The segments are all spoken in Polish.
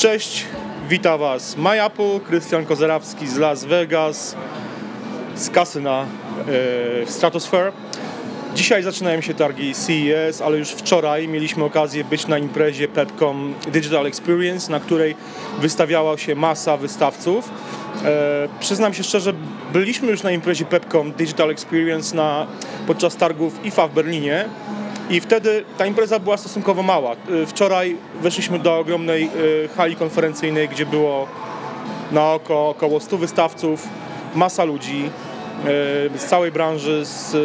Cześć, witam Was MyApple, Krystian Kozerawski z Las Vegas, z kasy na e, Stratosphere. Dzisiaj zaczynają się targi CES, ale już wczoraj mieliśmy okazję być na imprezie Pepcom Digital Experience, na której wystawiała się masa wystawców. E, przyznam się szczerze, byliśmy już na imprezie Pepcom Digital Experience na, podczas targów IFA w Berlinie i wtedy ta impreza była stosunkowo mała. E, wczoraj weszliśmy do ogromnej e, hali konferencyjnej, gdzie było na oko około 100 wystawców, masa ludzi e, z całej branży, z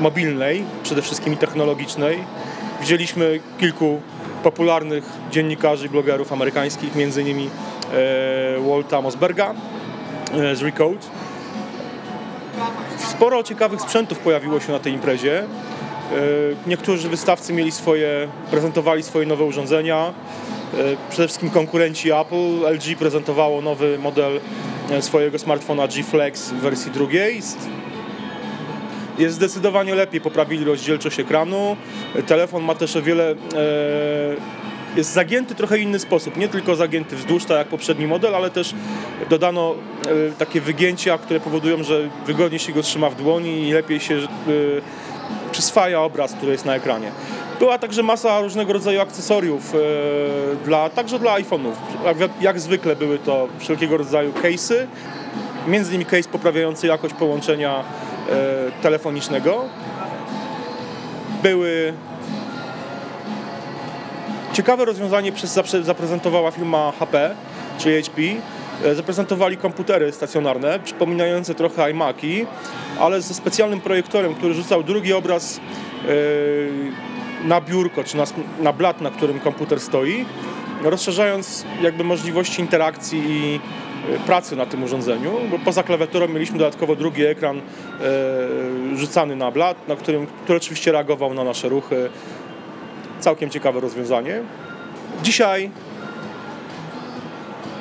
mobilnej, przede wszystkim i technologicznej. Widzieliśmy kilku popularnych dziennikarzy i blogerów amerykańskich, między innymi Walta Mosberga z Recode. Sporo ciekawych sprzętów pojawiło się na tej imprezie. Niektórzy wystawcy mieli swoje, prezentowali swoje nowe urządzenia. Przede wszystkim konkurenci Apple. LG prezentowało nowy model swojego smartfona G Flex w wersji drugiej. Jest zdecydowanie lepiej, poprawili rozdzielczość ekranu. Telefon ma też o wiele jest zagięty trochę inny sposób, nie tylko zagięty wzdłuż, tak jak poprzedni model, ale też dodano takie wygięcia, które powodują, że wygodniej się go trzyma w dłoni i lepiej się przyswaja obraz, który jest na ekranie. Była także masa różnego rodzaju akcesoriów, e, dla, także dla iPhone'ów. Jak, zwykle były to wszelkiego rodzaju case'y, między innymi case poprawiający jakość połączenia e, telefonicznego. Były ciekawe rozwiązanie przez, zaprezentowała firma HP, czy HP, E, zaprezentowali komputery stacjonarne, przypominające trochę iMaki, ale ze specjalnym projektorem, który rzucał drugi obraz e, na biurko, czy na, na blat, na którym komputer stoi, rozszerzając jakby możliwości interakcji i e, pracy na tym urządzeniu, bo poza klawiaturą mieliśmy dodatkowo drugi ekran rzucany na blat, na którym, który oczywiście reagował na nasze ruchy. Całkiem ciekawe rozwiązanie. Dzisiaj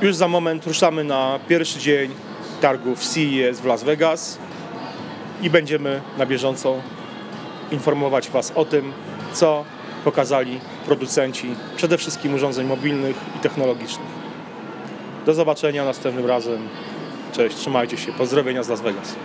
już za moment ruszamy na pierwszy dzień targów CES w Las Vegas i będziemy na bieżąco informować Was o tym, co pokazali producenci przede wszystkim urządzeń mobilnych i technologicznych. Do zobaczenia następnym razem. Cześć, trzymajcie się. Pozdrowienia z Las Vegas.